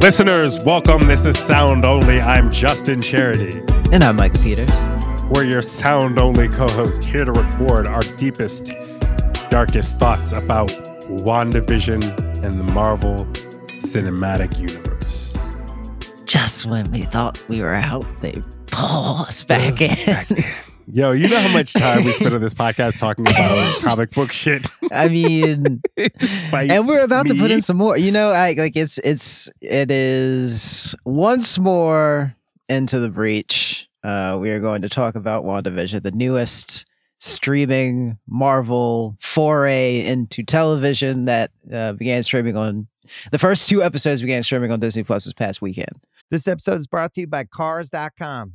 Listeners, welcome. This is Sound Only. I'm Justin Charity. And I'm Micah Peters. We're your sound only co host here to record our deepest, darkest thoughts about WandaVision and the Marvel Cinematic Universe. Just when we thought we were out, they pull us back in. Back in. Yo, you know how much time we spend on this podcast talking about comic book shit? I mean, and we're about to put in some more. You know, I like it's it's it is once more into the breach. Uh, we are going to talk about WandaVision, the newest streaming Marvel foray into television that uh, began streaming on the first two episodes began streaming on Disney Plus this past weekend. This episode is brought to you by Cars.com.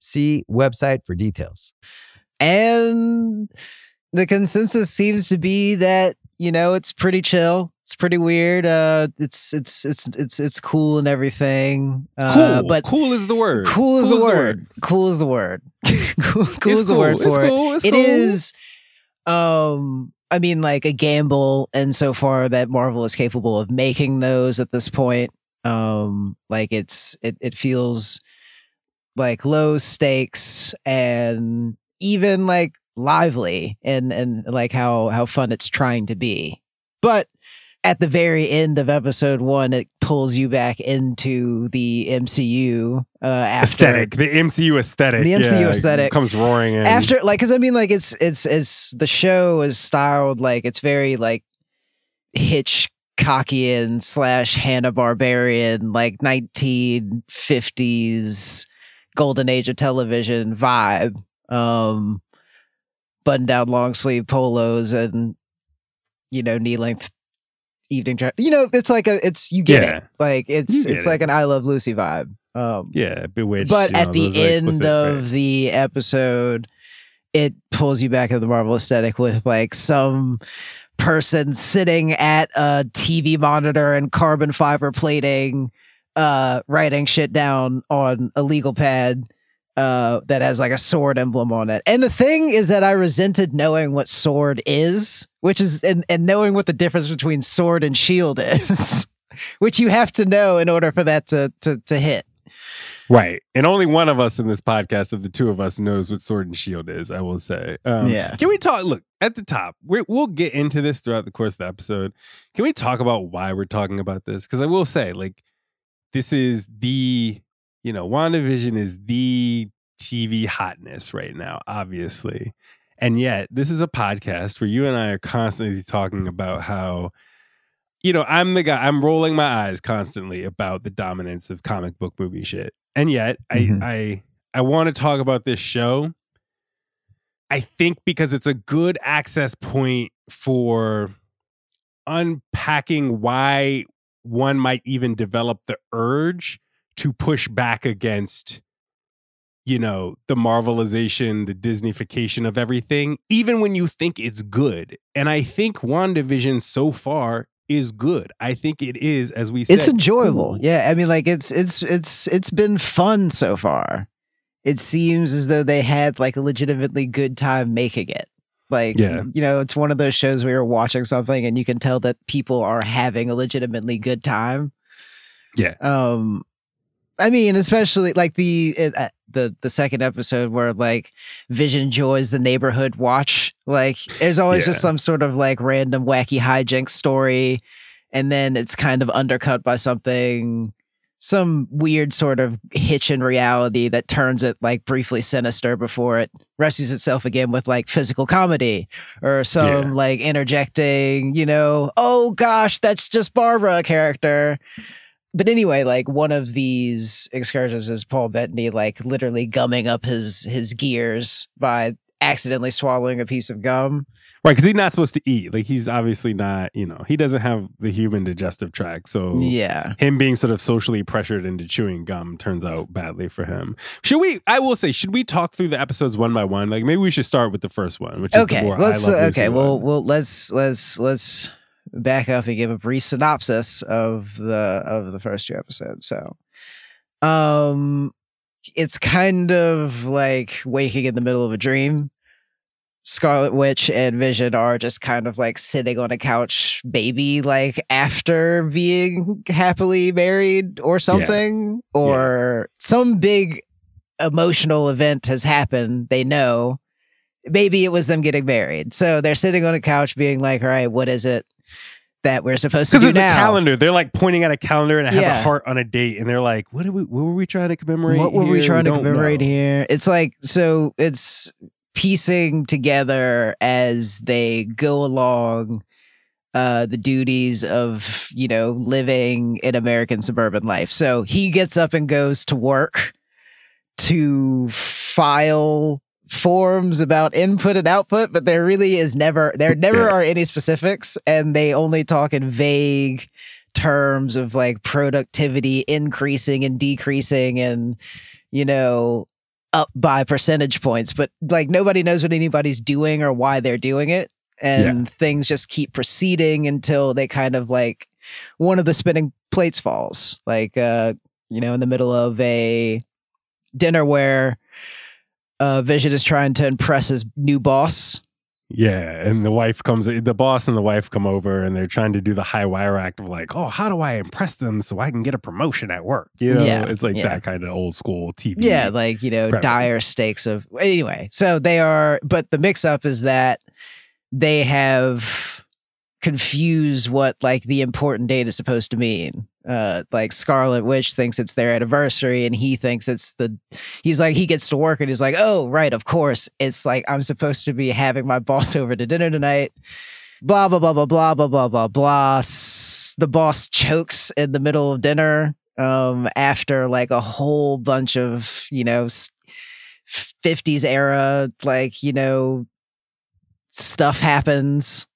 See website for details. And the consensus seems to be that, you know, it's pretty chill. It's pretty weird. Uh it's it's it's it's it's cool and everything. Uh, Cool. but cool is the word. cool is the word. Cool is the word. cool, cool It's is the word cool. It's for it. cool. It's It cool. is um I mean like a gamble and so far that Marvel is capable of making those at this point. Um like it's it it feels like low stakes and even like lively and and like how how fun it's trying to be. But at the very end of episode 1 it pulls you back into the MCU uh after aesthetic. The MCU aesthetic. The MCU yeah, aesthetic. comes roaring in. after like because i mean like it's it's it's the show is styled like it's very like hitchcockian slash hanna barbarian like 1950s golden age of television vibe um button down long sleeve polos and you know knee length evening dress you know it's like a it's you get Yeah. it like it's it's it. like an i love lucy vibe um yeah, bewitched. but you know, at the end of right. the episode it pulls you back into the marvel aesthetic with like some person sitting at a tv monitor and carbon fiber plating uh writing shit down on a legal pad uh that has like a sword emblem on it and the thing is that i resented knowing what sword is which is and, and knowing what the difference between sword and shield is which you have to know in order for that to to, to hit Right. And only one of us in this podcast of the two of us knows what sword and shield is, I will say. Um, Yeah. Can we talk? Look, at the top, we're, we'll get into this throughout the course of the episode. Can we talk about why we're talking about this? Because I will say, like, this is the, you know, WandaVision is the TV hotness right now, obviously. And yet, this is a podcast where you and I are constantly talking about how, you know, I'm the guy, I'm rolling my eyes constantly about the dominance of comic book movie shit. And yet, Mhm. I, I, I want to talk about this show. I think because it's a good access point for unpacking why one might even develop the urge to push back against you know the marvelization the disneyfication of everything even when you think it's good. And i think wandavision so far is good. I think it is as we said it's enjoyable. cool. yeah i mean like it's it's it's it's been fun so far. It seems as though they had like a legitimately good time making it like Yeah. you know it's one of those shows where you're watching something and you can tell that people are having a legitimately good time Yeah. um i mean especially like the it, uh, the the second episode where like vision joys the neighborhood watch like there's always just some sort of like random wacky hijinks story and then it's kind of undercut by something some weird sort of hitch in reality that turns it like briefly sinister before it rescues itself again with like physical comedy or some Yeah. like interjecting, you know, oh gosh, that's just Barbara character. But anyway, like one of these excursions is Paul Bettany like literally gumming up his his gears by accidentally swallowing a piece of gum. Right, because he's not supposed to eat. Like he's obviously not, you know, he doesn't have the human digestive tract. So Yeah. him being sort of socially pressured into chewing gum turns out badly for him. Should we? I will say, should we talk through the episodes one by one? Like maybe we should start with the first one, which is the okay more let's uh, okay well one. well let's let's let's back up and give a brief synopsis of the of the first two episodes so um it's kind of like waking in the middle of a dream scarlet witch and vision are just kind of like sitting on a couch baby like after being happily married or something or some big emotional event has happened they know maybe it was them getting married. So they're sitting on a couch being like, all right, what is it that we're supposed to do it's now? a calendar. They're like pointing at a calendar and it has Yeah. a heart on a date, and they're like, "What we? What were we trying to commemorate? What were we here? trying to commemorate know." here? It's like, so it's piecing together as they go along uh the duties of you know living in american suburban life. So he gets up and goes to work to file forms about input and output but there really is never there never are any specifics and they only talk in vague terms of like productivity increasing and decreasing and you know up by percentage points but like nobody knows what anybody's doing or why they're doing it. And things just keep proceeding until they kind of like one of the spinning plates falls. Like uh you know in the middle of a dinner where uh vision is trying to impress his new boss Yeah, and the wife comes, the boss and the wife come over, and they're trying to do the high wire act of like, "Oh, how do I impress them so I can get a promotion at work?" You know, Yeah, it's like yeah. that kind of old school TV. yeah like you know premise. dire stakes of anyway so they are but the mix up is that they have confused what like the important date is supposed to mean uh like scarlet witch thinks it's their anniversary and he thinks it's the he's like he gets to work and he's like oh right of course. It's like i'm supposed to be having my boss over to dinner tonight. Blah blah blah blah blah blah blah blah blah. The boss chokes in the middle of dinner um after like a whole bunch of you know 50s era like you know stuff happens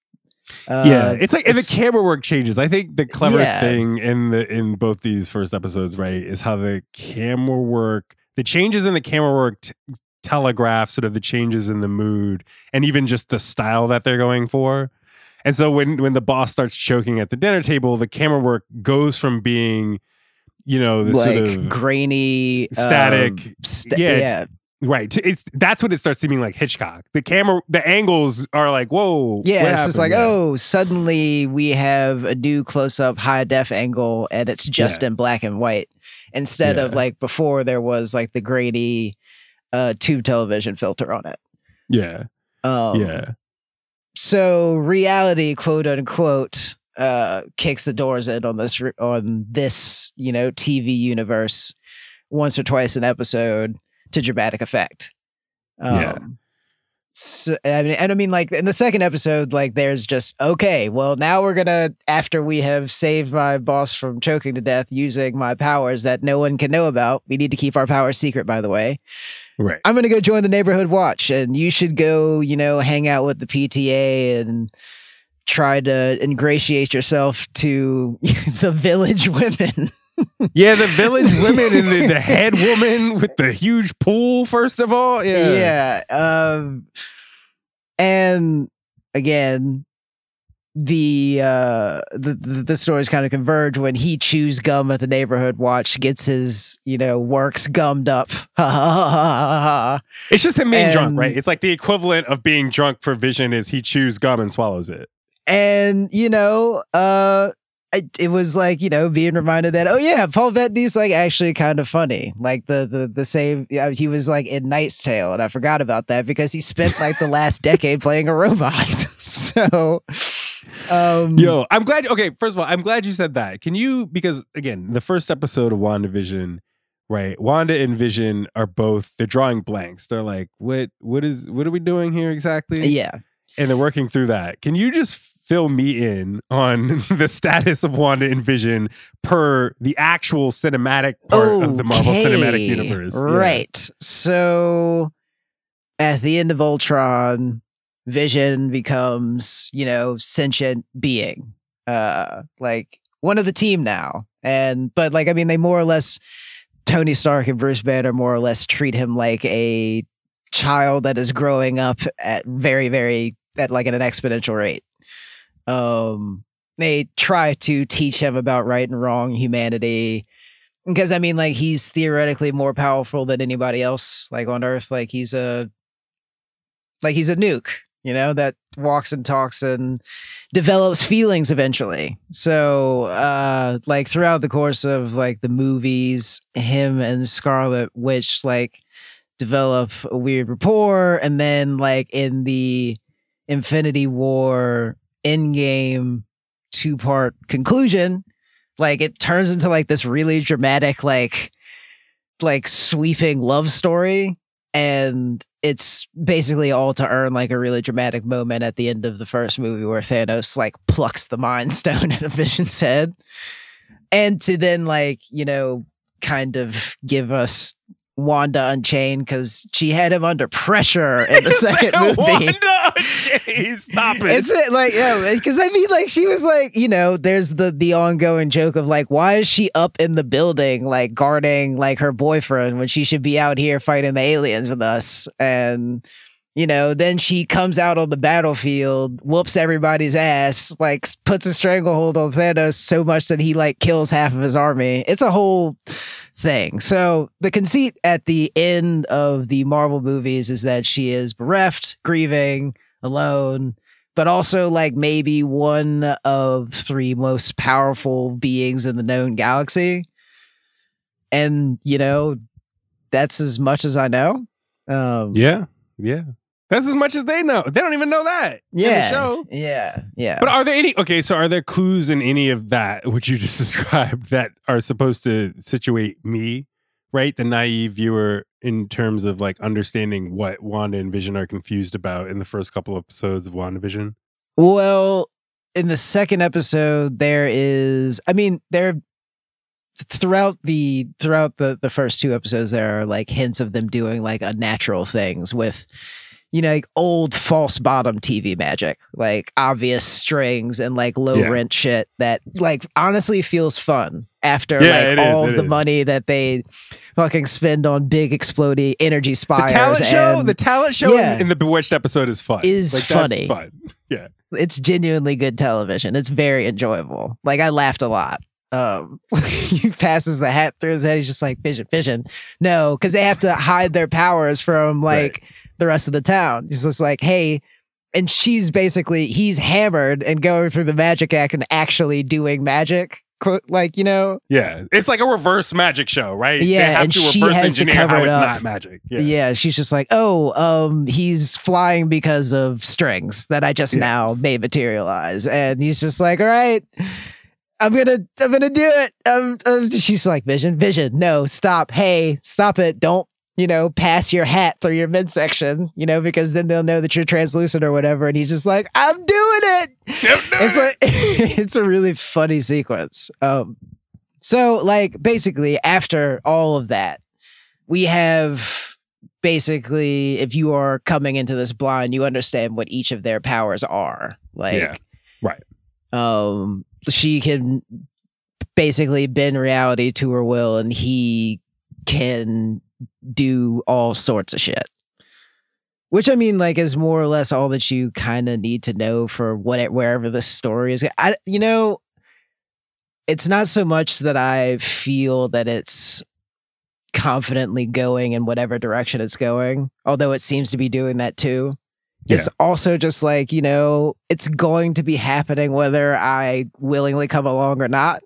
uh, yeah, it's like and the camera work changes. I think the clever Yeah. thing in the in both these first episodes, right, is how the camera work, the changes in the camera work t- telegraph sort of the changes in the mood and even just the style that they're going for. And so when when the boss starts choking at the dinner table, the camera work goes from being, you know, this like sort of grainy static- um, sta- yeah, yeah, it's- Right. It's that's what it starts seeming like Hitchcock. The camera, the angles are like, whoa. yeah it's just like? Oh suddenly we have a new close-up high def angle and it's just Yeah. in black and white instead of like before there was like the grainy uh tube television filter on it yeah, um yeah, so reality quote unquote uh kicks the doors in on this on this you know tv universe once or twice an episode to dramatic effect um Yeah. so, I mean, and I mean, like in the second episode, like there's just okay. Well, now we're gonna after we have saved my boss from choking to death using my powers that no one can know about. We need to keep our powers secret, by the way. right. I'm gonna go join the neighborhood watch, and you should go, you know, hang out with the PTA and try to ingratiate yourself to the village women. Yeah, the village women and the, the head woman with the huge pool. First of all, yeah, yeah. Um, and again, the uh the the, stories kind of converge when he chews gum at the neighborhood watch, gets his you know works gummed up. It's just him being drunk, right? It's like the equivalent of being drunk for Vision is he chews gum and swallows it. and you know uh it, it was like you know being reminded that oh yeah paul bettany's like actually kind of funny like the the the same yeah, he was like in knight's tale and i forgot about that because he spent like the last decade playing a robot so Um, Yo, I'm glad. Okay, first of all, I'm glad you said that. Can you, because again, the first episode of WandaVision, right? Wanda and Vision are both, they're drawing blanks. They're like, what, what is, what are we doing here exactly? yeah. And they're working through that. Can you just fill me in on the status of Wanda and Vision per the actual cinematic part of the Marvel Cinematic Okay, Universe? Yeah. Right. So at the end of Ultron, Vision becomes, you know, sentient being. Uh like one of the team now. And but like I mean they more or less Tony Stark and Bruce Banner more or less treat him like a child that is growing up at very very at like at an exponential rate. Um they try to teach him about right and wrong, humanity, because I mean, like he's theoretically more powerful than anybody else, like on Earth. Like he's a, like he's a nuke, you know, that walks and talks and develops feelings eventually. So, uh, like throughout the course of like the movies, him and Scarlet Witch like develop a weird rapport, and then like in the Infinity War Endgame two part conclusion. Like it turns into like this really dramatic like like sweeping love story. And it's basically all to earn like a really dramatic moment at the end of the first movie where Thanos like plucks the mind stone in a vision's head. And to then like you know kind of give us Wanda Unchained because she had him under pressure in the second movie. Wanda, jeez, stop it. It's it, like yeah, because I mean, like she was like, you know, there's the the ongoing joke of like, why is she up in the building like guarding like her boyfriend when she should be out here fighting the aliens with us? And you know, then she comes out on the battlefield, whoops everybody's ass, like puts a stranglehold on Thanos so much that he like kills half of his army. It's a whole thing. So the conceit at the end of the Marvel movies is that she is bereft, grieving, alone, but also like maybe one of three most powerful beings in the known galaxy. And you know, that's as much as I know. Um yeah, yeah. That's as much as they know. They don't even know that. in the yeah, show. yeah, yeah. But are there any okay, so are there clues in any of that which you just described that are supposed to situate me, right? The naive viewer in terms of like understanding what Wanda and Vision are confused about in the first couple episodes of WandaVision? Well, in the second episode, there is. I mean, there throughout the throughout the the first two episodes, there are like hints of them doing like unnatural things with, you know, like old false bottom TV magic, like obvious strings and like low Yeah. rent shit that like honestly feels fun after Yeah, like all it the is. money that they fucking spend on big exploding energy spires. The talent show, the talent show Yeah. in, in the Bewitched episode is fun. Is like, that's funny. fun. Yeah. It's genuinely good television. It's very enjoyable. Like I laughed a lot. Um, he passes the hat through his head. He's just like vision, vision. No, because they have to hide their powers from like the rest of the town. He's just like, hey, and she's basically he's hammered and going through the magic act and actually doing magic. Quote, like you know, Yeah. It's like a reverse magic show, right? they Yeah, have and to she reverse has to cover how it it's up. not magic. yeah. Yeah. she's just like, oh, um, he's flying because of strings that I just Yeah. now made materialize, and he's just like, all right, I'm gonna, I'm gonna do it. Um, um, she's like, Vision, Vision, no, stop, hey, stop it, don't, you know, pass your hat through your midsection, you know, because then they'll know that you're translucent or whatever, and he's just like, I'm doing it. No, It's no. like it's a really funny sequence. Um, so like basically after all of that, we have basically if you are coming into this blind, you understand what each of their powers are. Like, Yeah, right. Um, she can basically bend reality to her will, and he can do all sorts of shit. Which I mean, like, is more or less all that you kind of need to know for what wherever the story is. I, you know, it's not so much that I feel that it's confidently going in whatever direction it's going, although it seems to be doing that too. It's also just like, you know, it's going to be happening whether I willingly come along or not.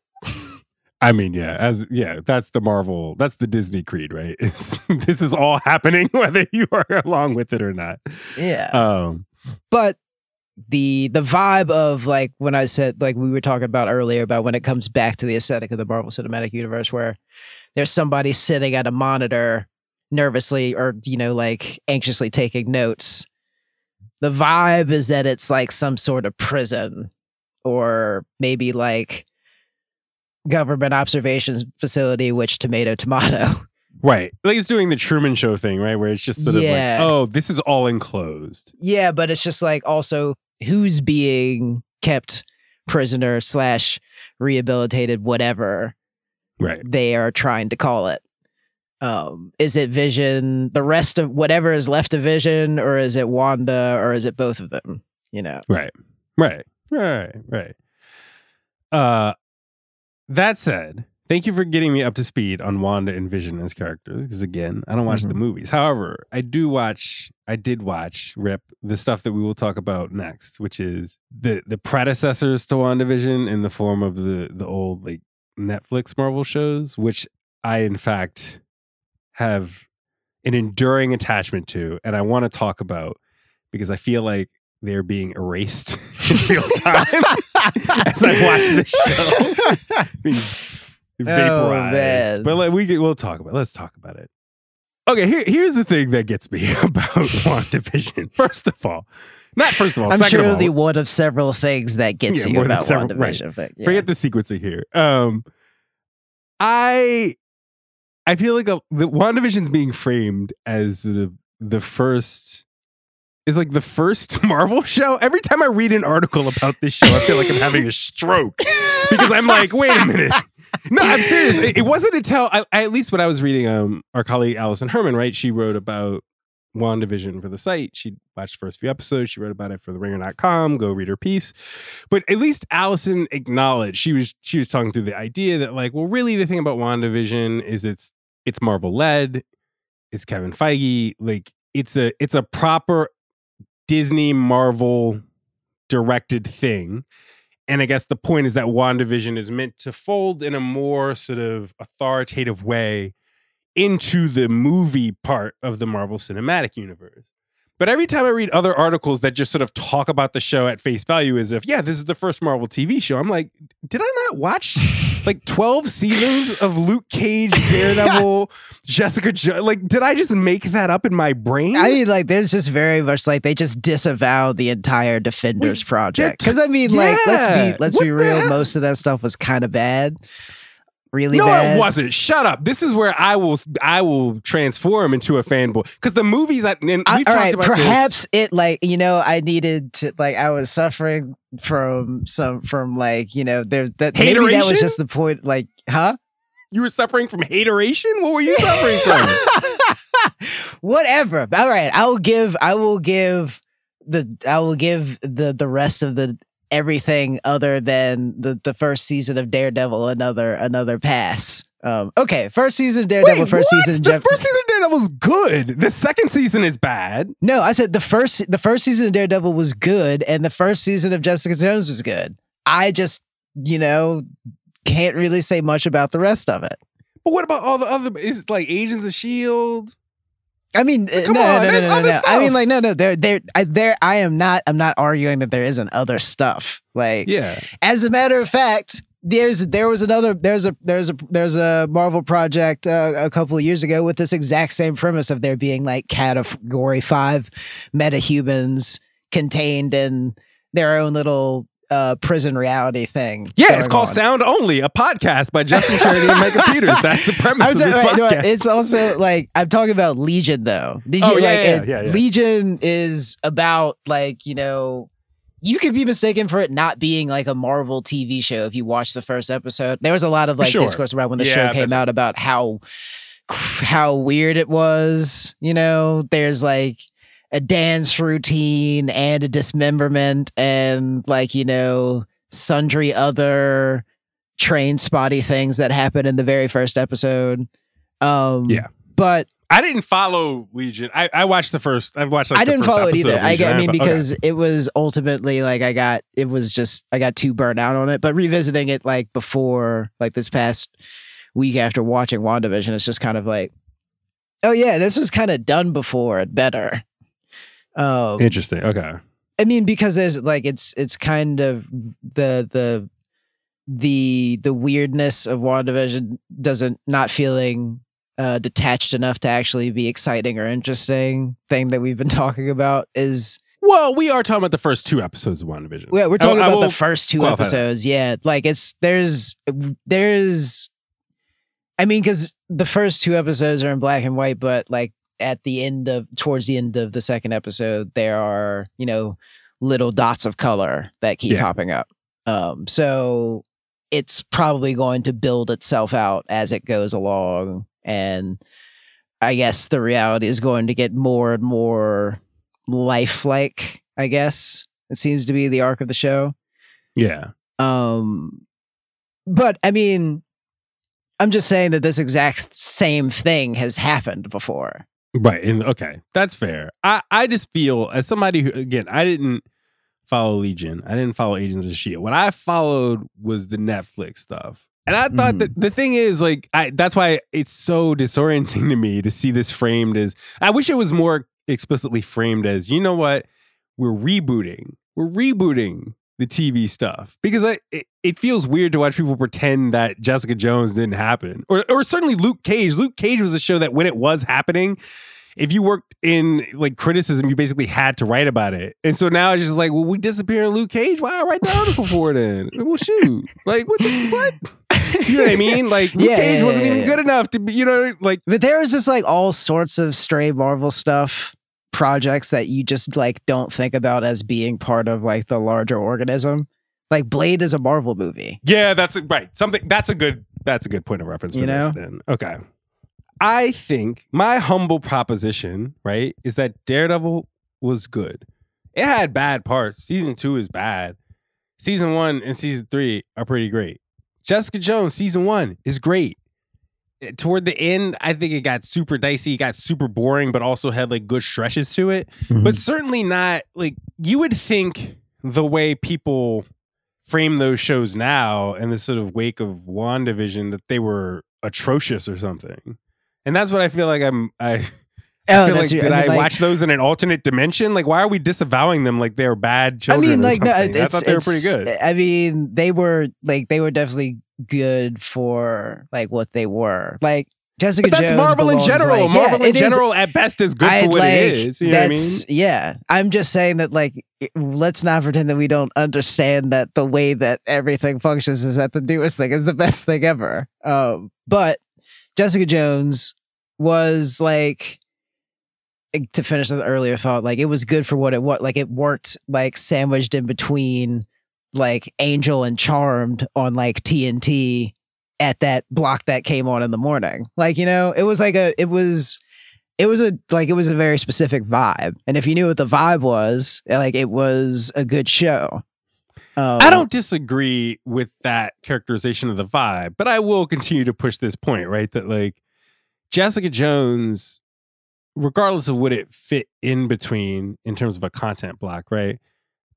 I mean, yeah, as yeah, that's the Marvel, that's the Disney creed, right? It's, this is all happening whether you are along with it or not. Yeah. Um, but the the vibe of like when I said like we were talking about earlier about when it comes back to the aesthetic of the Marvel Cinematic Universe where there's somebody sitting at a monitor nervously or you know like anxiously taking notes. The vibe is that it's like some sort of prison or maybe like government observations facility which tomato tomato. Right. Like it's doing the Truman Show thing, right? Where it's just sort Yeah. of like, oh, this is all enclosed. Yeah, but it's just like also who's being kept prisoner slash rehabilitated, whatever Right. they are trying to call it. Um, is it Vision, the rest of whatever is left of Vision, or is it Wanda, or is it both of them? You know, Right. Right. Right. Right. Uh that said, thank you for getting me up to speed on Wanda and Vision as characters. Because again, I don't watch the Mhm. movies. However, I do watch I did watch Rip the stuff that we will talk about next, which is the the predecessors to WandaVision in the form of the the old like Netflix Marvel shows, which I in fact have an enduring attachment to and I want to talk about because I feel like they're being erased in real time as I watch this show. Being vaporized. man. but like, we get, we'll talk about. it. Let's talk about it. Okay, here, here's the thing that gets me about WandaVision. First of all, not first of all, I'm second sure of all, one of several things that gets Yeah, you about several- WandaVision. But, yeah. forget the sequencing here. Um, I I feel like a, the WandaVision's being framed as sort of the first is like the first Marvel show. Every time I read an article about this show, I feel like I'm having a stroke because I'm like, wait a minute. No, I'm serious. It, it wasn't until I, at least when I was reading um our colleague Alison Herman, right? She wrote about WandaVision for the site. She watched the first few episodes. She wrote about it for the ringer.com. Go read her piece. But at least Alison acknowledged she was she was talking through the idea that like, well, really the thing about WandaVision is it's it's Marvel led, it's Kevin Feige, like it's a it's a proper Disney Marvel directed thing. And I guess the point is that WandaVision is meant to fold in a more sort of authoritative way into the movie part of the Marvel Cinematic Universe. But every time I read other articles that just sort of talk about the show at face value as if, yeah, this is the first Marvel TV show, I'm like, did I not watch like 12 seasons of Luke Cage, Daredevil, Jessica jo- Like, did I just make that up in my brain? I mean, like, there's just very much like they just disavow the entire Defenders Wait, project. Because I mean, like, let's be let's What be real. Most of that stuff was kind of bad, really no, bad. it wasn't. Shut up. This is where I will I will transform into a fanboy because the movies that and we've I, talked right, about perhaps it like you know I needed to like I was suffering from some from like you know there that maybe that was just the point. Like, huh? You were suffering from hateration. What were you suffering from? Whatever. All right, I will give. I will give the. I will give the the rest of the everything other than the the first season of Daredevil another another pass. Um. Okay, first season of Daredevil. Wait, first what? season. The Jeff- first season of Daredevil's good. The second season is bad. no, I said the first the first season of Daredevil was good, and the first season of Jessica Jones was good. I just you know can't really say much about the rest of it. But what about all the other? Is it like Agents of Shield? I mean, uh, Come no, on, no, no, there's no, no, other no. I mean, stuff. like, no, no. There, there, I, there. I am not. I'm not arguing that there isn't other stuff. Like, Yeah. as a matter of fact, there's there was another there's a there's a there's a Marvel project uh, a couple of years ago with this exact same premise of there being like category five metahumans contained in their own little uh, prison reality thing. Yeah, it's called on. Sound Only, a podcast by Justin Charity and Micah Peters. That's the premise of this right, no, podcast. it's also like I'm talking about Legion though. Did Oh, you yeah, like yeah, yeah. Legion is about like, you know, you could be mistaken for it not being like a Marvel TV show if you watch the first episode. There was a lot of like sure. discourse around when the show came out about how how weird it was. You know, there's like a dance routine and a dismemberment and like, you know, sundry other train spotty things that happen in the very first episode. Um Yeah. But I didn't follow Legion. I, I watched the first. I've watched. Like, I didn't follow it either. I, I mean, thought, okay. because it was ultimately like I got it was just I got too burnt out on it. But revisiting it like before, like this past week after watching WandaVision, it's just kind of like, oh yeah, this was kind of done before and better. Um, interesting. Okay. I mean, because there's like it's it's kind of the the the the weirdness of WandaVision doesn't not feeling uh, detached enough to actually be exciting or interesting thing that we've been talking about is Well, we are talking about the first two episodes of WandaVision. yeah, we're talking I about will the first two qualify that. episodes. Yeah, like it's there's there's, I mean, because the first two episodes are in black and white, but like at the end of towards the end of the second episode, there are you know little dots of color that keep Yeah. popping up. Um, so it's probably going to build itself out as it goes along, and I guess the reality is going to get more and more lifelike. I guess it seems to be the arc of the show. Yeah. Um, but I mean, I'm just saying that this exact same thing has happened before. Right. And okay, that's fair. I, I just feel as somebody who again, I didn't follow Legion. I didn't follow Agents of Shield. What I followed was the Netflix stuff. And I thought Mhm. that the thing is like I that's why it's so disorienting to me to see this framed as I wish it was more explicitly framed as, you know what? We're rebooting. We're rebooting the TV stuff because I, it, it feels weird to watch people pretend that Jessica Jones didn't happen, or or certainly Luke Cage. Luke Cage was a show that when it was happening, if you worked in like criticism, you basically had to write about it. And so now it's just like, well, we disappear in Luke Cage. Why write the article for it then? Well, shoot, like what? The, what? You know what I mean? Like Luke Yeah, Cage yeah, wasn't yeah, even good enough to be. You know, like But there is just like all sorts of stray Marvel stuff projects that you just like don't think about as being part of like the larger organism. Like Blade is a Marvel movie. Yeah, that's a, right. Something that's a good that's a good point of reference for You this know? then. Okay. I think my humble proposition, right, is that Daredevil was good. It had bad parts. Season 2 is bad. Season 1 and season 3 are pretty great. Jessica Jones season 1 is great. Eh, Toward the end, I think it got super dicey, it got super boring, but also had like good stretches to it but certainly not like you would think the way people frame those shows now in the sort of wake of WandaVision that they were atrocious or something. And that's what I feel like I'm I, I Oh, feel like your- did I, mean, like- watch those in an alternate dimension? Like why are we disavowing them like they're bad children? I mean, like no? I thought they were pretty good. I mean, they were like they were definitely good for like what they were. Like Jessica But that's Jones Marvel in general. like- yeah, Marvel in it is- general at best is good I'd for what like, it is. You know what I mean? yeah. I'm just saying that like it- let's not pretend that we don't understand that the way that everything functions is that the newest thing is the best thing ever. Um, but Jessica Jones was like eh, to finish the earlier thought, like it was good for what it was. Like it worked like sandwiched in between like Angel and Charmed on like TNT at that block that came on in the morning. Like, you know, it was like a it was it was a like it was a very specific vibe. And if you knew what the vibe was, like it was a good show. Um, I don't disagree with that characterization of the vibe, but I will continue to push this point, right? That like Jessica Jones, regardless of what it fit in between in terms of a content block, right?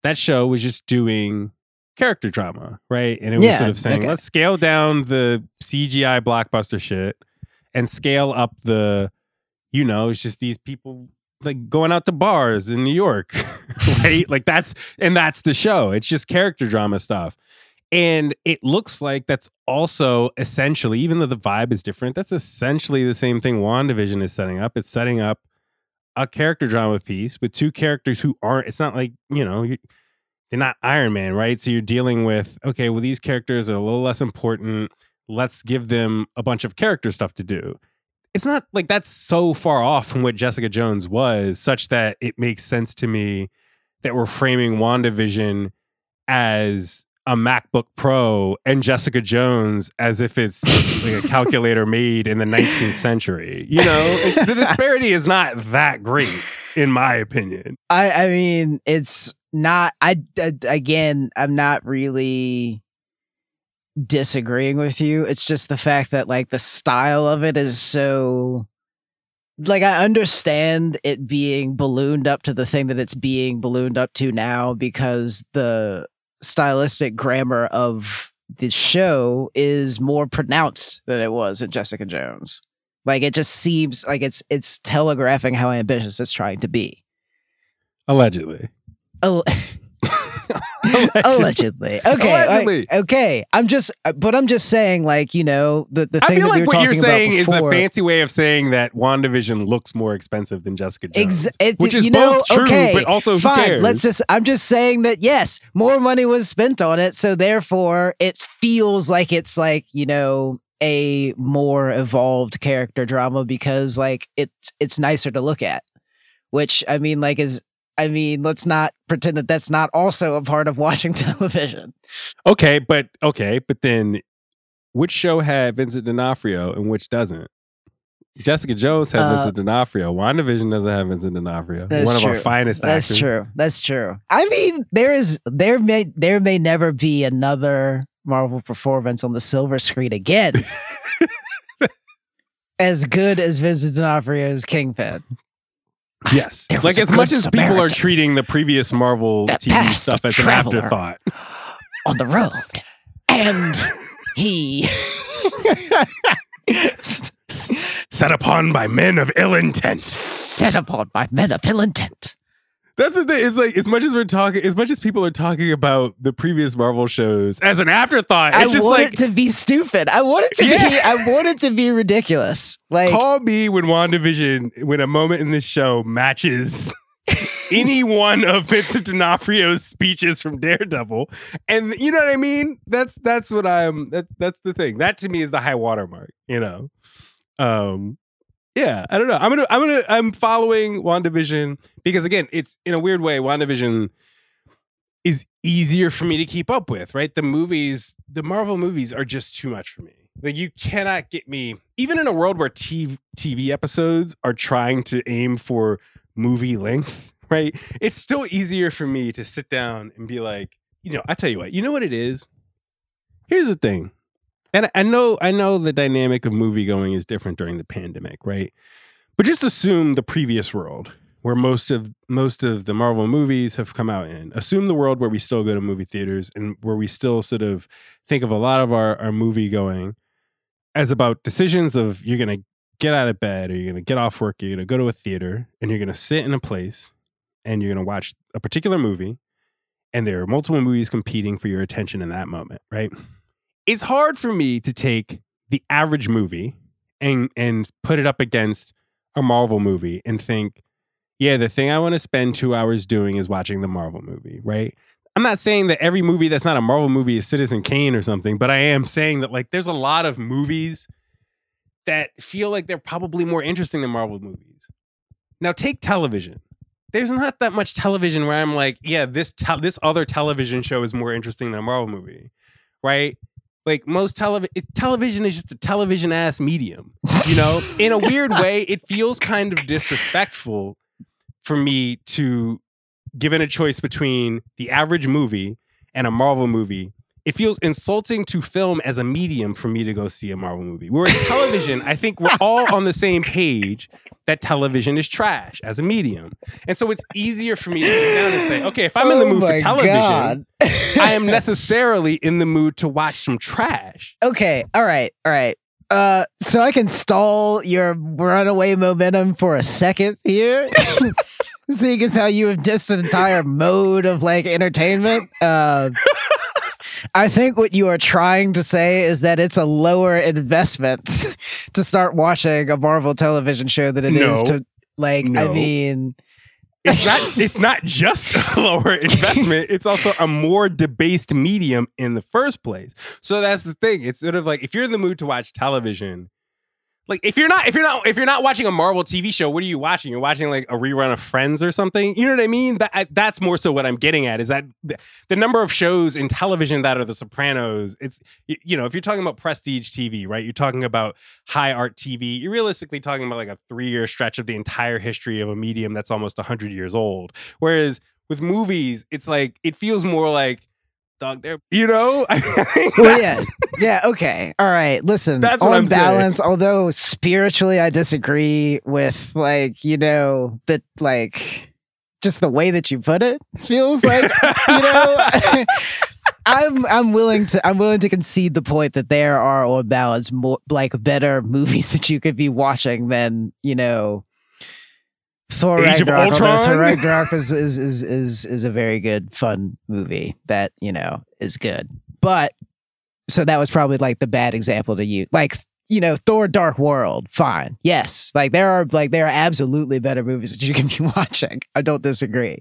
That show was just doing character drama, right? And it was Yeah, sort of saying, okay. let's scale down the CGI blockbuster shit and scale up the, you know, it's just these people like going out to bars in New York, right? like that's and that's the show. It's just character drama stuff. And it looks like that's also essentially, even though the vibe is different, that's essentially the same thing WandaVision is setting up. It's setting up a character drama piece with two characters who aren't, it's not like, you know, they're not Iron Man, right? So you're dealing with, okay, well, these characters are a little less important. Let's give them a bunch of character stuff to do it's not like that's so far off from what Jessica Jones was, such that it makes sense to me that we're framing WandaVision as a MacBook Pro and Jessica Jones as if it's like a calculator made in the 19th century. You know, it's, the disparity is not that great, in my opinion. I I mean, it's not. I, I again, I'm not really disagreeing with you. It's just the fact that like the style of it is so. Like I understand it being ballooned up to the thing that it's being ballooned up to now because the stylistic grammar of the show is more pronounced than it was in Jessica Jones. Like it just seems like it's it's telegraphing how ambitious it's trying to be. Allegedly. Al- Allegedly. allegedly. Okay. like- Allegedly. okay. I'm just, uh, but I'm just saying, like, you know, the, the I thing feel that we like were what you're talking about is a fancy way of saying that WandaVision looks more expensive than Jessica Jones. Ex- it- which is you know, both true, okay, but also who Fine. cares? Let's just. I'm just saying that yes, more money was spent on it, so therefore it feels like it's like you know a more evolved character drama because like it's it's nicer to look at. Which I mean, like is I mean, let's not pretend that that's not also a part of watching television. Okay, but okay, but then which show had Vincent D'Onofrio and which doesn't? Jessica Jones had Uh, Vincent D'Onofrio. WandaVision doesn't have Vincent D'Onofrio. One of our true. finest That's actors. true. That's true. I mean, there is there may there may never be another Marvel performance on the silver screen again. as good as Vincent D'Onofrio's Kingpin. Yes. Like as much as people are treating the previous Marvel That TV stuff as an afterthought. on the road. And he Set upon by men of ill intent. set upon by men of ill intent. That's the thing. It's like as much as we're talking, as much as people are talking about the previous Marvel shows as an afterthought, I just want like it to be stupid. I want it to be I want it to be ridiculous. Like call me when WandaVision, when a moment in this show matches any one of Vincent D'Onofrio's speeches from Daredevil, and you know what I mean. That's that's what I'm. That's that's the thing. That to me is the high watermark. You know. Um. Yeah, I don't know. I'm gonna, I'm gonna, I'm following WandaVision because again, it's in a weird way. WandaVision is easier for me to keep up with, right? The movies, the Marvel movies are just too much for me. Like you cannot get me, even in a world where TV, TV episodes are trying to aim for movie length, right? It's still easier for me to sit down and be like, you know, I tell you what, you know what it is? Here's the thing. And I know I know the dynamic of movie going is different during the pandemic, right? But just assume the previous world where most of most of the Marvel movies have come out in. Assume the world where we still go to movie theaters and where we still sort of think of a lot of our, our movie going as about decisions of you're gonna get out of bed or you're gonna get off work, you're gonna go to a theater and you're gonna sit in a place and you're gonna watch a particular movie and there are multiple movies competing for your attention in that moment, right? It's hard for me to take the average movie and and put it up against a Marvel movie and think, yeah, the thing I want to spend two hours doing is watching the Marvel movie, right? I'm not saying that every movie that's not a Marvel movie is Citizen Kane or something, but I am saying that like there's a lot of movies that feel like they're probably more interesting than Marvel movies. Now take television. There's not that much television where I'm like, yeah, this tel- this other television show is more interesting than a Marvel movie, right? Like most television, television is just a television ass medium. You know, in a weird way, it feels kind of disrespectful for me to given a choice between the average movie and a Marvel movie. It feels insulting to film as a medium for me to go see a Marvel movie. Whereas television, I think we're all on the same page that television is trash as a medium. And so it's easier for me to sit down and say, okay, if I'm in the Oh mood for television, I am necessarily in the mood to watch some trash. Okay, all right, all right. Uh, so I can stall your runaway momentum for a second here. Seeing as how you have just an entire mode of like entertainment. Uh, I think what you are trying to say is that it's a lower investment to start watching a Marvel television show than it is No. to like. I mean, It's not it's not just a lower investment, it's also a more debased medium in the first place. So that's the thing. It's sort of like if you're in the mood to watch television, like if you're not if you're not if you're not watching a Marvel TV show, what are you watching? You're watching like a rerun of Friends or something. You know what I mean? That I- that's more so what I'm getting at is that the, number of shows in television that are The Sopranos. It's you, you know if you're talking about prestige TV, right? You're talking about high art TV. You're realistically talking about like a three year stretch of the entire history of a medium that's almost hundred years old. Whereas with movies, it's like it feels more like dog. There, you know. Well, yeah, yeah, okay, all right. Listen, That's what on I'm saying. balance, although spiritually I disagree with like you know that like just the way that you put it feels like you know. I'm I'm willing to I'm willing to concede the point that there are on balance more like better movies that you could be watching than you know Thor Age Ragnarok? Thor Ragnarok is, is is is is a very good, fun movie that you know is good. But so that was probably like the bad example to use. Like you know, Thor: Dark World, fine, yes. Like there are like there are absolutely better movies that you can be watching. I don't disagree,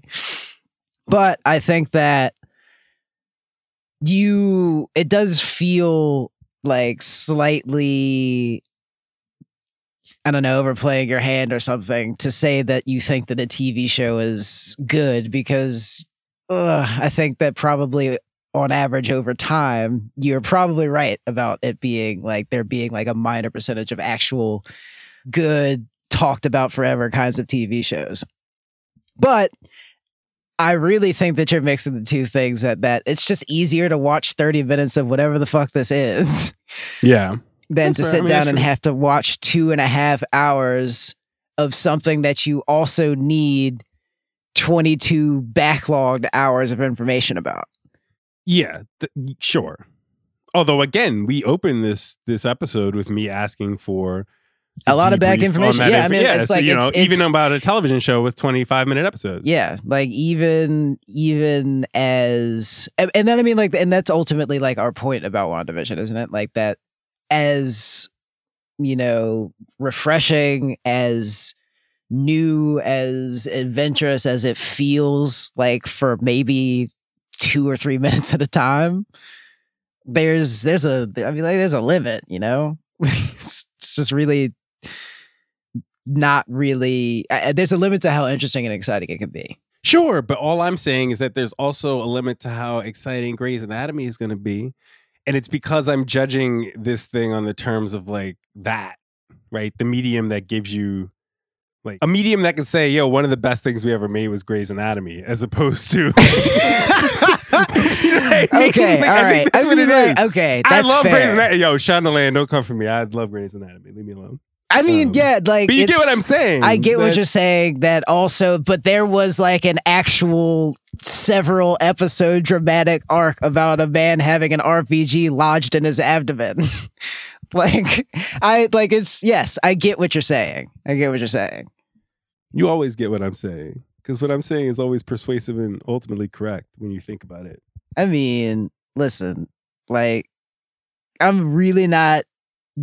but I think that you it does feel like slightly I don't know, overplaying your hand or something to say that you think that a TV show is good because I think that probably on average over time, you're probably right about it being like there being like a minor percentage of actual good, talked about forever kinds of TV shows. But I really think that you're mixing the two things that that it's just easier to watch 30 minutes of whatever the fuck this is Yeah. Than That's to fair. I sit mean, down and true. have to watch two and a half hours of something that you also need 22 backlogged hours of information about. Yeah, th- sure. Although again, we open this this episode with me asking for A lot of back information. Yeah, I info- mean, it's so, like you it's, know, it's- even about a television show with twenty five minute episodes. yeah, like even even as and, and then I mean like and that's ultimately like our point about WandaVision, isn't it? Like that as you know, refreshing as new as adventurous as it feels like for maybe two or three minutes at a time there's there's a i mean like there's a limit you know it's, it's just really not really there's a limit to how interesting and exciting it can be Sure, but all I'm saying is that there's also a limit to how exciting Grey's Anatomy is going to be. And it's because I'm judging this thing on the terms of like that, right? The medium that gives you like a medium that can say, yo, one of the best things we ever made was Grey's Anatomy, as opposed to. You know I mean? okay Like, all I right that's I what mean, it like, is. okay I love fair. Grey's Anatomy. Yo, Shondaland, don't come for me. I love Grey's Anatomy. Leave me alone. i mean um, yeah like But you get what I'm saying. I get what you're saying. That also, but there was like an actual several episode dramatic arc about a man having an RPG lodged in his abdomen. like I like it's yes, I get what you're saying. I get what you're saying. You always get what I'm saying. Because what I'm saying is always persuasive and ultimately correct when you think about it. I mean, listen, like I'm really not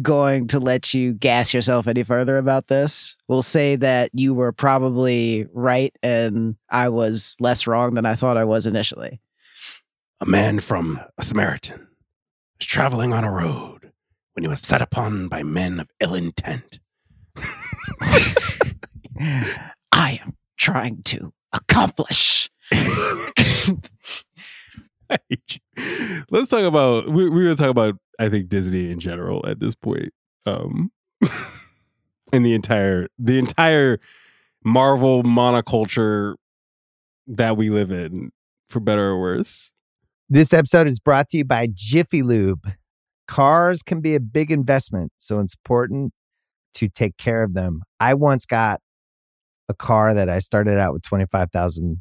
going to let you gas yourself any further about this. We'll say that you were probably right and I was less wrong than I thought I was initially. A man from a Samaritan was traveling on a road when he was set upon by men of ill intent. I am trying to accomplish. Let's talk about we, we're gonna talk about I think Disney in general at this point. Um and the entire the entire Marvel monoculture that we live in, for better or worse. This episode is brought to you by Jiffy Lube. Cars can be a big investment, so it's important to take care of them. I once got a car that I started out with 25,000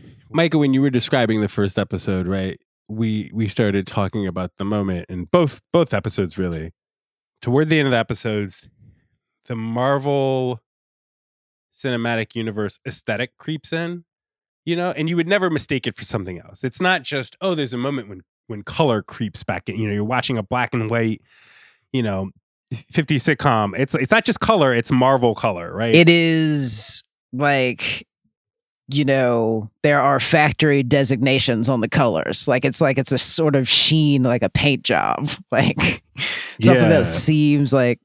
Micah, when you were describing the first episode, right? We we started talking about the moment in both both episodes really. Toward the end of the episodes, the Marvel cinematic universe aesthetic creeps in. you know, and you would never mistake it for something else. It's not just, oh, there's a moment when when color creeps back in. You know, you're watching a black and white, you know, 50 sitcom. It's it's not just color, it's Marvel color, right? It is like you know there are factory designations on the colors like it's like it's a sort of sheen like a paint job like something Yeah. that seems like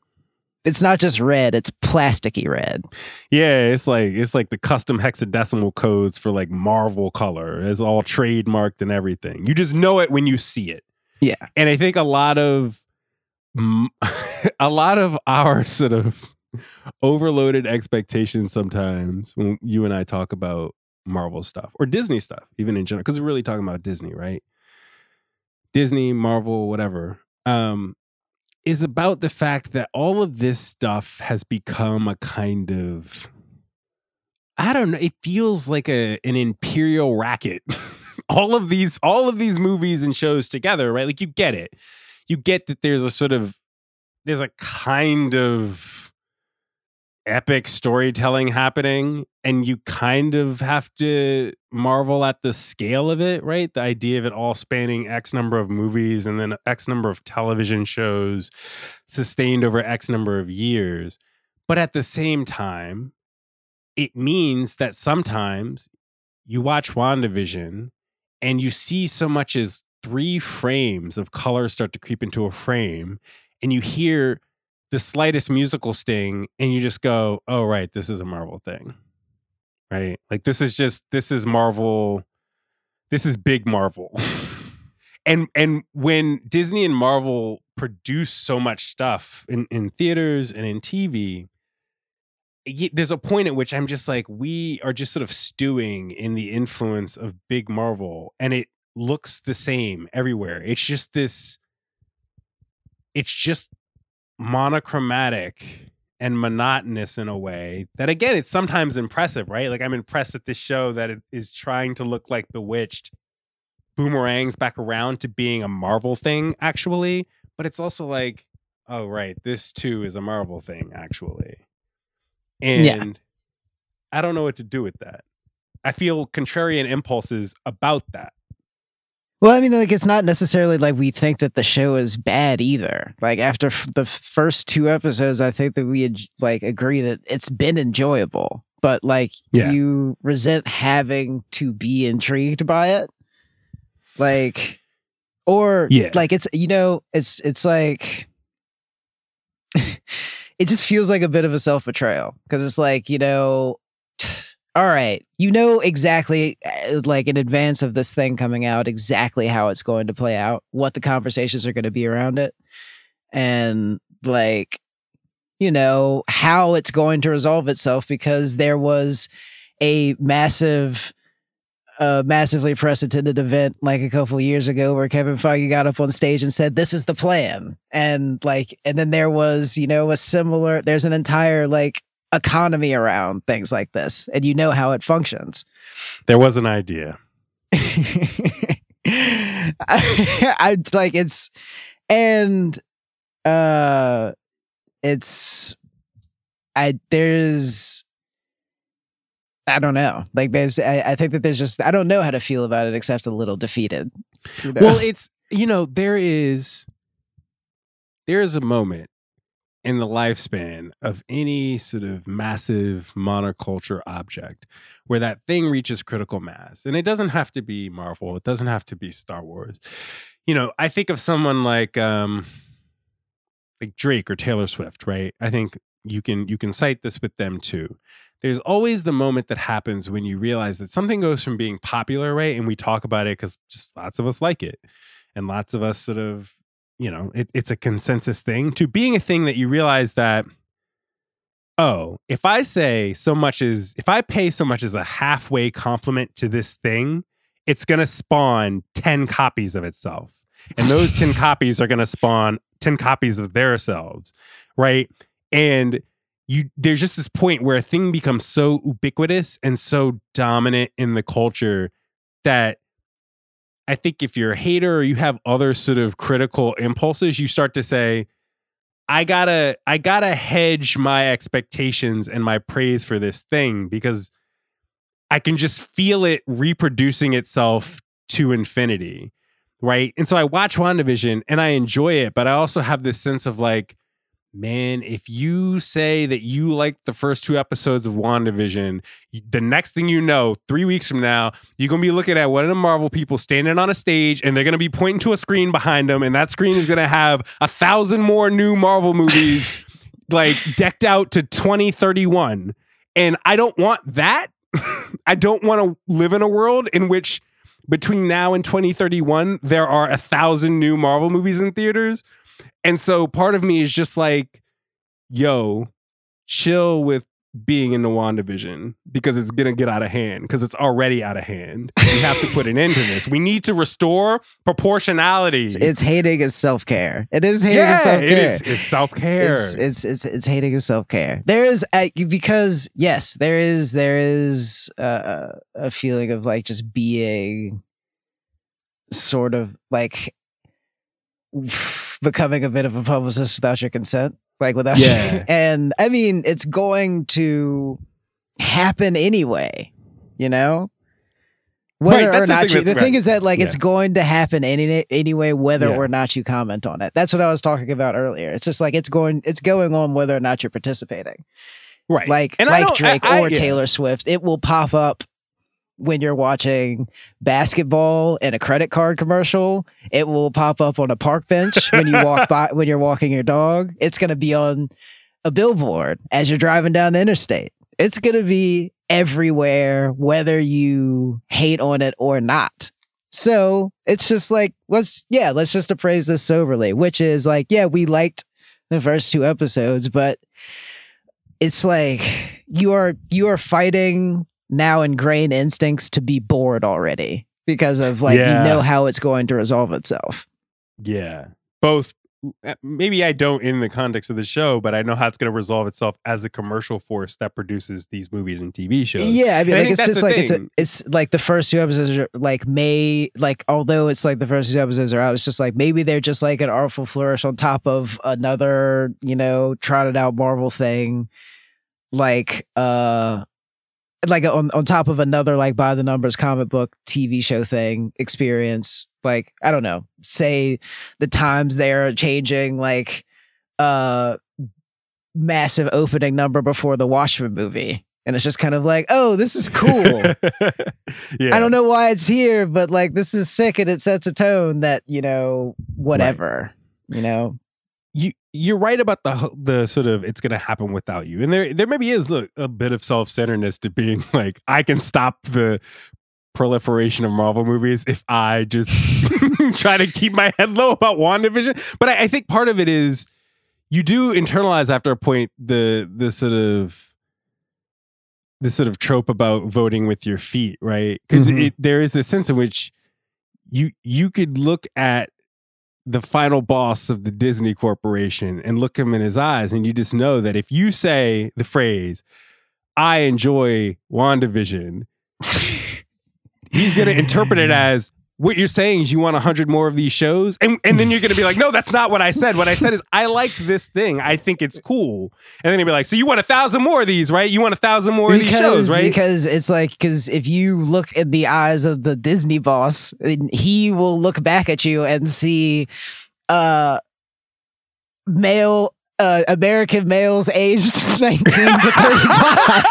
it's not just red it's plasticky red Yeah, it's like it's like the custom hexadecimal codes for like Marvel color. It's all trademarked and everything. You just know it when you see it. Yeah. And I think a lot of a lot of our sort of overloaded expectations sometimes when you and I talk about Marvel stuff or Disney stuff, even in general, because we're really talking about Disney, right? Disney, Marvel, whatever. Um, is about the fact that all of this stuff has become a kind of I don't know, it feels like a an imperial racket. all of these all of these movies and shows together, right? Like you get it. You get that there's a sort of there's a kind of epic storytelling happening and you kind of have to marvel at the scale of it right? The idea of it all spanning x number of movies and then x number of television shows sustained over x number of years. But at the same time it means that sometimes you watch WandaVision and you see so much as three frames of color start to creep into a frame and you hear the slightest musical sting and you just go, oh, right, this is a Marvel thing. Right? Like, this is just, this is Marvel. This is big Marvel. and and when Disney and Marvel produce so much stuff in, in theaters and in TV, there's a point at which I'm just like, we are just sort of stewing in the influence of big Marvel, and it looks the same everywhere. It's just this, it's just monochromatic and monotonous in a way that, again, it's sometimes impressive, right? Like, I'm impressed at this show that it is trying to look like Bewitched boomerangs back around to being a Marvel thing, actually. But it's also like, oh, right, this too is a Marvel thing, actually. And Yeah. I don't know what to do with that. I feel contrarian impulses about that. Well i mean like it's not necessarily like we think that the show is bad either like after f- the first two episodes i think that we like agree that it's been enjoyable but like Yeah. you resent having to be intrigued by it like or Yeah. like it's you know it's it's like it just feels like a bit of a self-betrayal because it's like you know all right you know exactly uh, like in advance of this thing coming out exactly how it's going to play out what the conversations are going to be around it and like you know how it's going to resolve itself because there was a massive a massively precedented event like a couple years ago where Kevin Feige got up on stage and said, This is the plan. And like, and then there was, you know, a similar, there's an entire like economy around things like this, and you know how it functions. There was an idea. I, I like it's, and uh, it's, I, there's, I don't know. Like there's, I, I think that there's just, I don't know how to feel about it except a little defeated. you know? Well, it's you know there is there is a moment in the lifespan of any sort of massive monoculture object where that thing reaches critical mass, and it doesn't have to be Marvel. It doesn't have to be Star Wars. You know, I think of someone like um like Drake or Taylor Swift, right? I think you can you can cite this with them too. There's always the moment that happens when you realize that something goes from being popular, right? And we talk about it because just lots of us like it and lots of us sort of you know it, it's a consensus thing to being a thing that you realize that oh if i say so much as if i pay so much as a halfway compliment to this thing it's going to spawn 10 copies of itself. And those 10 copies are going to spawn 10 copies of themselves right? And you there's just this point where a thing becomes so ubiquitous and so dominant in the culture that I think if you're a hater or you have other sort of critical impulses, you start to say, I gotta, I gotta hedge my expectations and my praise for this thing because I can just feel it reproducing itself to infinity. Right. And so I watch WandaVision and I enjoy it, but I also have this sense of like, man, if you say that you like the first two episodes of WandaVision, the next thing you know, three weeks from now, you're going to be looking at one of the Marvel people standing on a stage and they're going to be pointing to a screen behind them. And that screen is going to have a thousand more new Marvel movies like decked out to 2031. And I don't want that. I don't want to live in a world in which between now and 2031, there are a thousand new Marvel movies in theaters. And so part of me is just like, yo, chill with being in the WandaVision because it's gonna get out of hand because it's already out of hand. We have to put an end to this. We need to restore proportionality. It's, it's hating is self care. It is hating yeah, is self care. It's self care. It's, it's it's it's hating is self care. There is uh, a, because yes, there is there is a, a feeling of like just being sort of like becoming a bit of a publicist without your consent, like without. Yeah. and I mean, it's going to happen anyway. You know. Whether Right, or that's the not thing you, the right. thing is that like Yeah. it's going to happen any anyway, whether Yeah. or not you comment on it. That's what I was talking about earlier. It's just like it's going, it's going on whether or not you're participating right. like And like Drake I- I- or. Taylor Swift. It will pop up when you're watching basketball in a credit card commercial. It will pop up on a park bench when you walk by when you're walking your dog. It's going to be on a billboard as you're driving down the interstate. It's going to be everywhere whether you hate on it or not. So, it's just like let's yeah, let's just appraise this soberly, which is like yeah, we liked the first two episodes, but it's like you are you are fighting now ingrained instincts to be bored already because of like Yeah. you know how it's going to resolve itself. Yeah. Both uh, maybe I don't in the context of the show, but I know how it's going to resolve itself as a commercial force that produces these movies and TV shows. Yeah, I mean, I like think it's just like it's a, it's like the first two episodes are like may like although it's like the first two episodes are out, it's just like maybe they're just like an artful flourish on top of another you know trotted out Marvel thing, like uh like on on top of another like by the numbers comic book TV show thing experience. Like I don't know, say the times they're changing, like uh massive opening number before the Watchmen movie. And it's just kind of like, oh, this is cool. yeah. I don't know why it's here, but like this is sick and it sets a tone that, you know, whatever. You know? You you're right about the the sort of it's going to happen without you, and there there maybe is look, a bit of self centeredness to being like I can stop the proliferation of Marvel movies if I just try to keep my head low about WandaVision. But I, I think part of it is you do internalize after a point the the sort of the sort of trope about voting with your feet, right? Because Mhm. there is this sense in which you you could look at the final boss of the Disney Corporation and look him in his eyes, and you just know that if you say the phrase, I enjoy WandaVision, he's going to interpret it as what you're saying is you want a hundred more of these shows, and and then you're going to be like, no, that's not what I said. What I said is I like this thing. I think it's cool. And then you'll be like, so you want a thousand more of these, right? You want a thousand more of these shows, right? Because it's like because if you look in the eyes of the Disney boss, he will look back at you and see uh male uh, American males aged 19 to 35.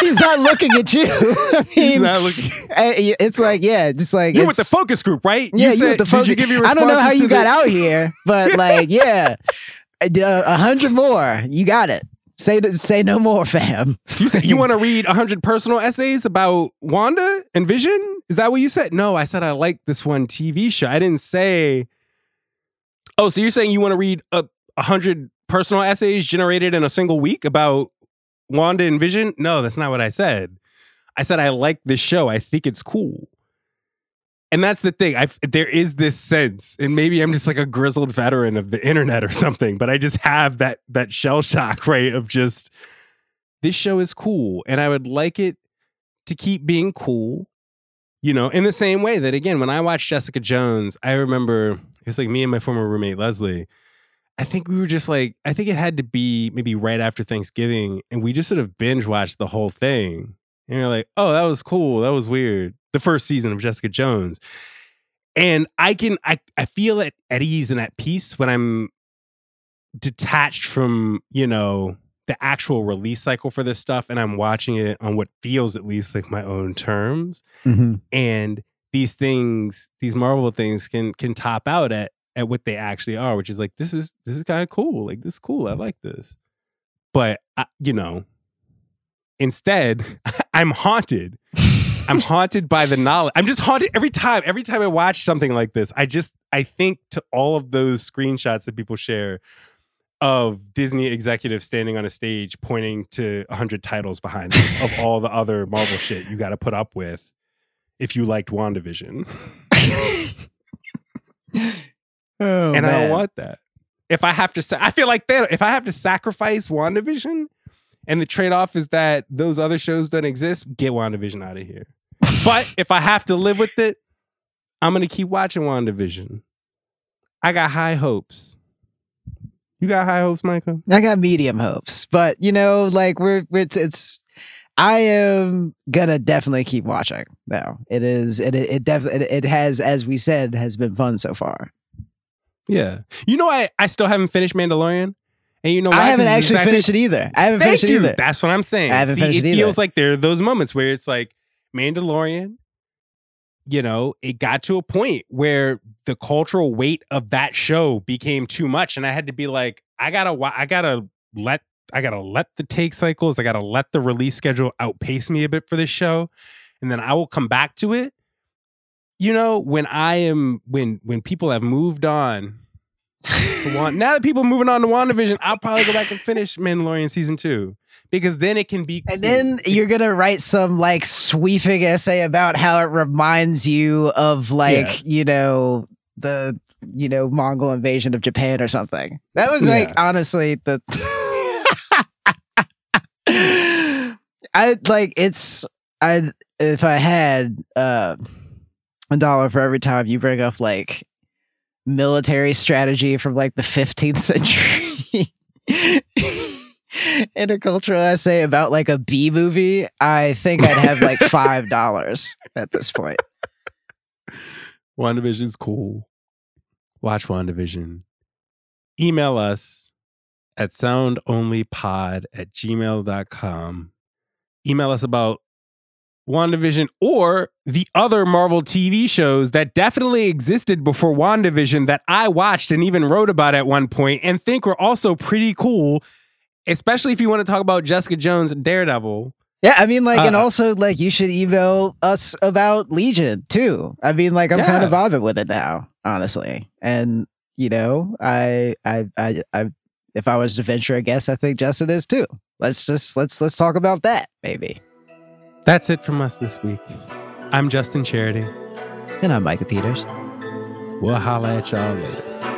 He's not looking at you. I He's not looking- uh, it's like, yeah, just like, You're with the focus group, right? yeah, you said, with the Did focus. you give your I don't know how you to got out here, but like, yeah, Uh, a hundred more. You got it. Say, say no more, fam. You said you want to read 100 personal essays about Wanda and Vision? Is that what you said? No, I said I like this one TV show. I didn't say. Oh, so you're saying you want to read a 100 personal essays generated in a single week about Wanda and Vision? No, that's not what I said. I said I like this show. I think it's cool. And that's the thing. I there is this sense, and maybe I'm just like a grizzled veteran of the internet or something, but I just have that that shell shock, right? Of just this show is cool, and I would like it to keep being cool. You know, in the same way that again, when I watched Jessica Jones, I remember it's like me and my former roommate Leslie. I think we were just like, I think it had to be maybe right after Thanksgiving, and we just sort of binge watched the whole thing. and you're like, oh, that was cool. That was weird. The first season of Jessica Jones. And I can I, I feel at, at ease and at peace when I'm detached from, you know, the actual release cycle for this stuff and I'm watching it on what feels at least like my own terms. Mhm. And these things, these Marvel things can can top out at at what they actually are, which is like this is this is kind of cool. Like this is cool. I like this. But I, you know, instead, I'm haunted. I'm haunted by the knowledge. I'm just haunted every time. Every time I watch something like this, I just I think to all of those screenshots that people share of Disney executives standing on a stage pointing to 100 titles behind them of all the other Marvel shit you got to put up with if you liked WandaVision. Oh, and I don't want that. If I have to, I feel like that. If I have to sacrifice WandaVision, and the trade off is that those other shows don't exist, get WandaVision out of here. but if I have to live with it, I'm gonna keep watching WandaVision. I got high hopes. You got high hopes, Micah? I got medium hopes, but you know, like we're it's it's. I am gonna definitely keep watching. Though it is it it, it definitely it, it has as we said has been fun so far. Yeah. You know, I I still haven't finished Mandalorian, and you know why? I haven't actually exactly- finished it either. I haven't finished you. it either. That's what I'm saying. I haven't See, finished it it feels like there are those moments where it's like Mandalorian, you know, it got to a point where the cultural weight of that show became too much. And I had to be like, I gotta I gotta let I gotta let the take cycles, I gotta let the release schedule outpace me a bit for this show. And then I will come back to it. You know, when I am when when people have moved on now that people are moving on to WandaVision, I'll probably go back and finish Mandalorian season two because then it can be. And cool. then you're gonna write some like sweeping essay about how it reminds you of like Yeah. you know the you know Mongol invasion of Japan or something. That was like Yeah. honestly the. I like it's I if I had uh, a dollar for every time you bring up like military strategy from like the 15th century in a cultural essay about like a B movie, I think I'd have like five dollars at this point. WandaVision's cool. Watch WandaVision. Email us at soundonlypod at gmail.com. Email us about WandaVision or the other Marvel TV shows that definitely existed before WandaVision that I watched and even wrote about at one point and think were also pretty cool, especially if you want to talk about Jessica Jones and Daredevil. Yeah, I mean, like, and Uh, also like you should email us about Legion too. I mean, like, I'm kind of Yeah. vibing with it now, honestly. And you know, I, I, I, I, if I was to venture a guess, I think Justin is too. Let's just let's let's talk about that, maybe. That's it from us this week. I'm Justin Charity. And I'm Micah Peters. We'll holla at y'all later.